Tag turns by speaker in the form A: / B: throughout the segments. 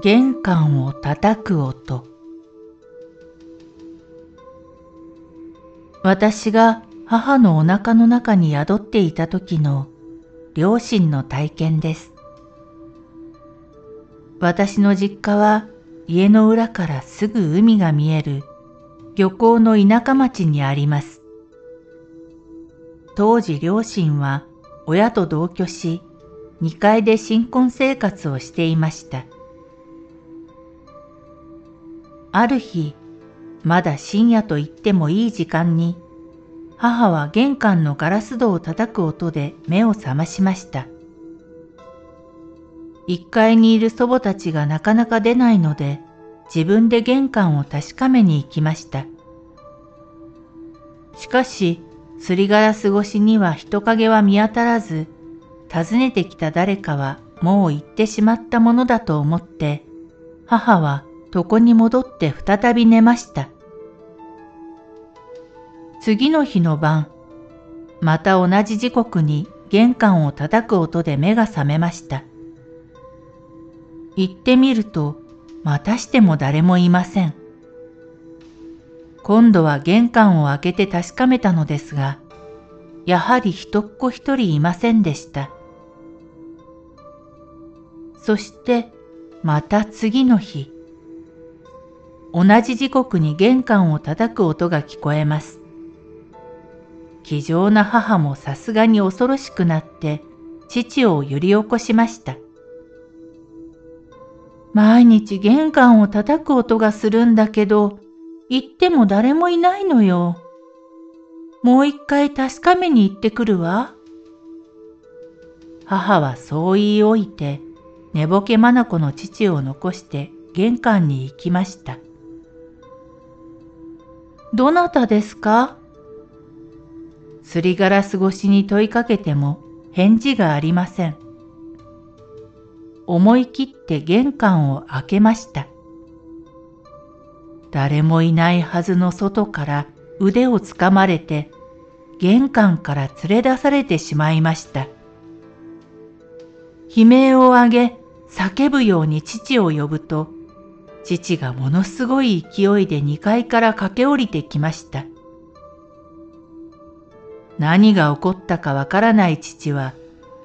A: 玄関を叩く音私が母のお腹の中に宿っていた時の両親の体験です。私の実家は家の裏からすぐ海が見える漁港の田舎町にあります。当時両親は親と同居し2階で新婚生活をしていました。ある日、まだ深夜と言ってもいい時間に、母は玄関のガラス戸を叩く音で目を覚ましました。一階にいる祖母たちがなかなか出ないので、自分で玄関を確かめに行きました。しかし、すりガラス越しには人影は見当たらず、訪ねてきた誰かはもう行ってしまったものだと思って、母は床に戻って再び寝ました。次の日の晩、また同じ時刻に玄関を叩く音で目が覚めました。行ってみると、またしても誰もいません。今度は玄関を開けて確かめたのですが、やはり人っ子一人いませんでした。そしてまた次の日、同じ時刻に玄関を叩く音が聞こえます。気丈な母もさすがに恐ろしくなって父を揺り起こしました。毎日玄関を叩く音がするんだけど、行っても誰もいないのよ。もう一回確かめに行ってくるわ。母はそう言い置いて、寝ぼけ眼の父を残して玄関に行きました。どなたですか？すりガラス越しに問いかけても返事がありません。思い切って玄関を開けました。誰もいないはずの外から腕をつかまれて玄関から連れ出されてしまいました。悲鳴を上げ叫ぶように父を呼ぶと父がものすごい勢いで2階から駆け下りてきました。何が起こったかわからない父は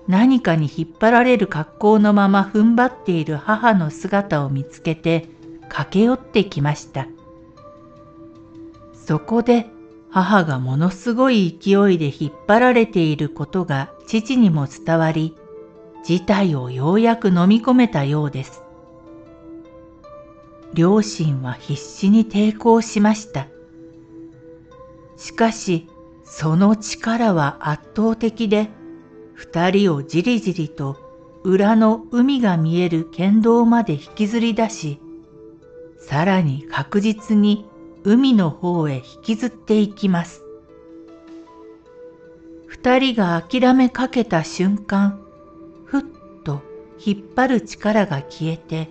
A: 何かに引っ張られる格好のまま踏ん張っている母の姿を見つけて駆け寄ってきました。そこで母がものすごい勢いで引っ張られていることが父にも伝わり、事態をようやく飲み込めたようです。両親は必死に抵抗しました。しかし、その力は圧倒的で、二人をじりじりと裏の海が見える県道まで引きずり出し、さらに確実に海の方へ引きずっていきます。二人が諦めかけた瞬間、ふっと引っ張る力が消えて、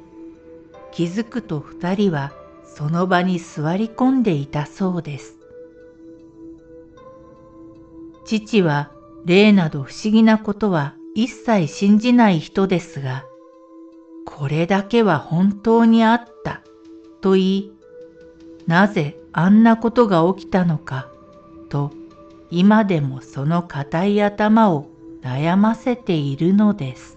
A: 気づくと二人はその場に座り込んでいたそうです。父は霊など不思議なことは一切信じない人ですが、これだけは本当にあったと言い、なぜあんなことが起きたのかと今でもその固い頭を悩ませているのです。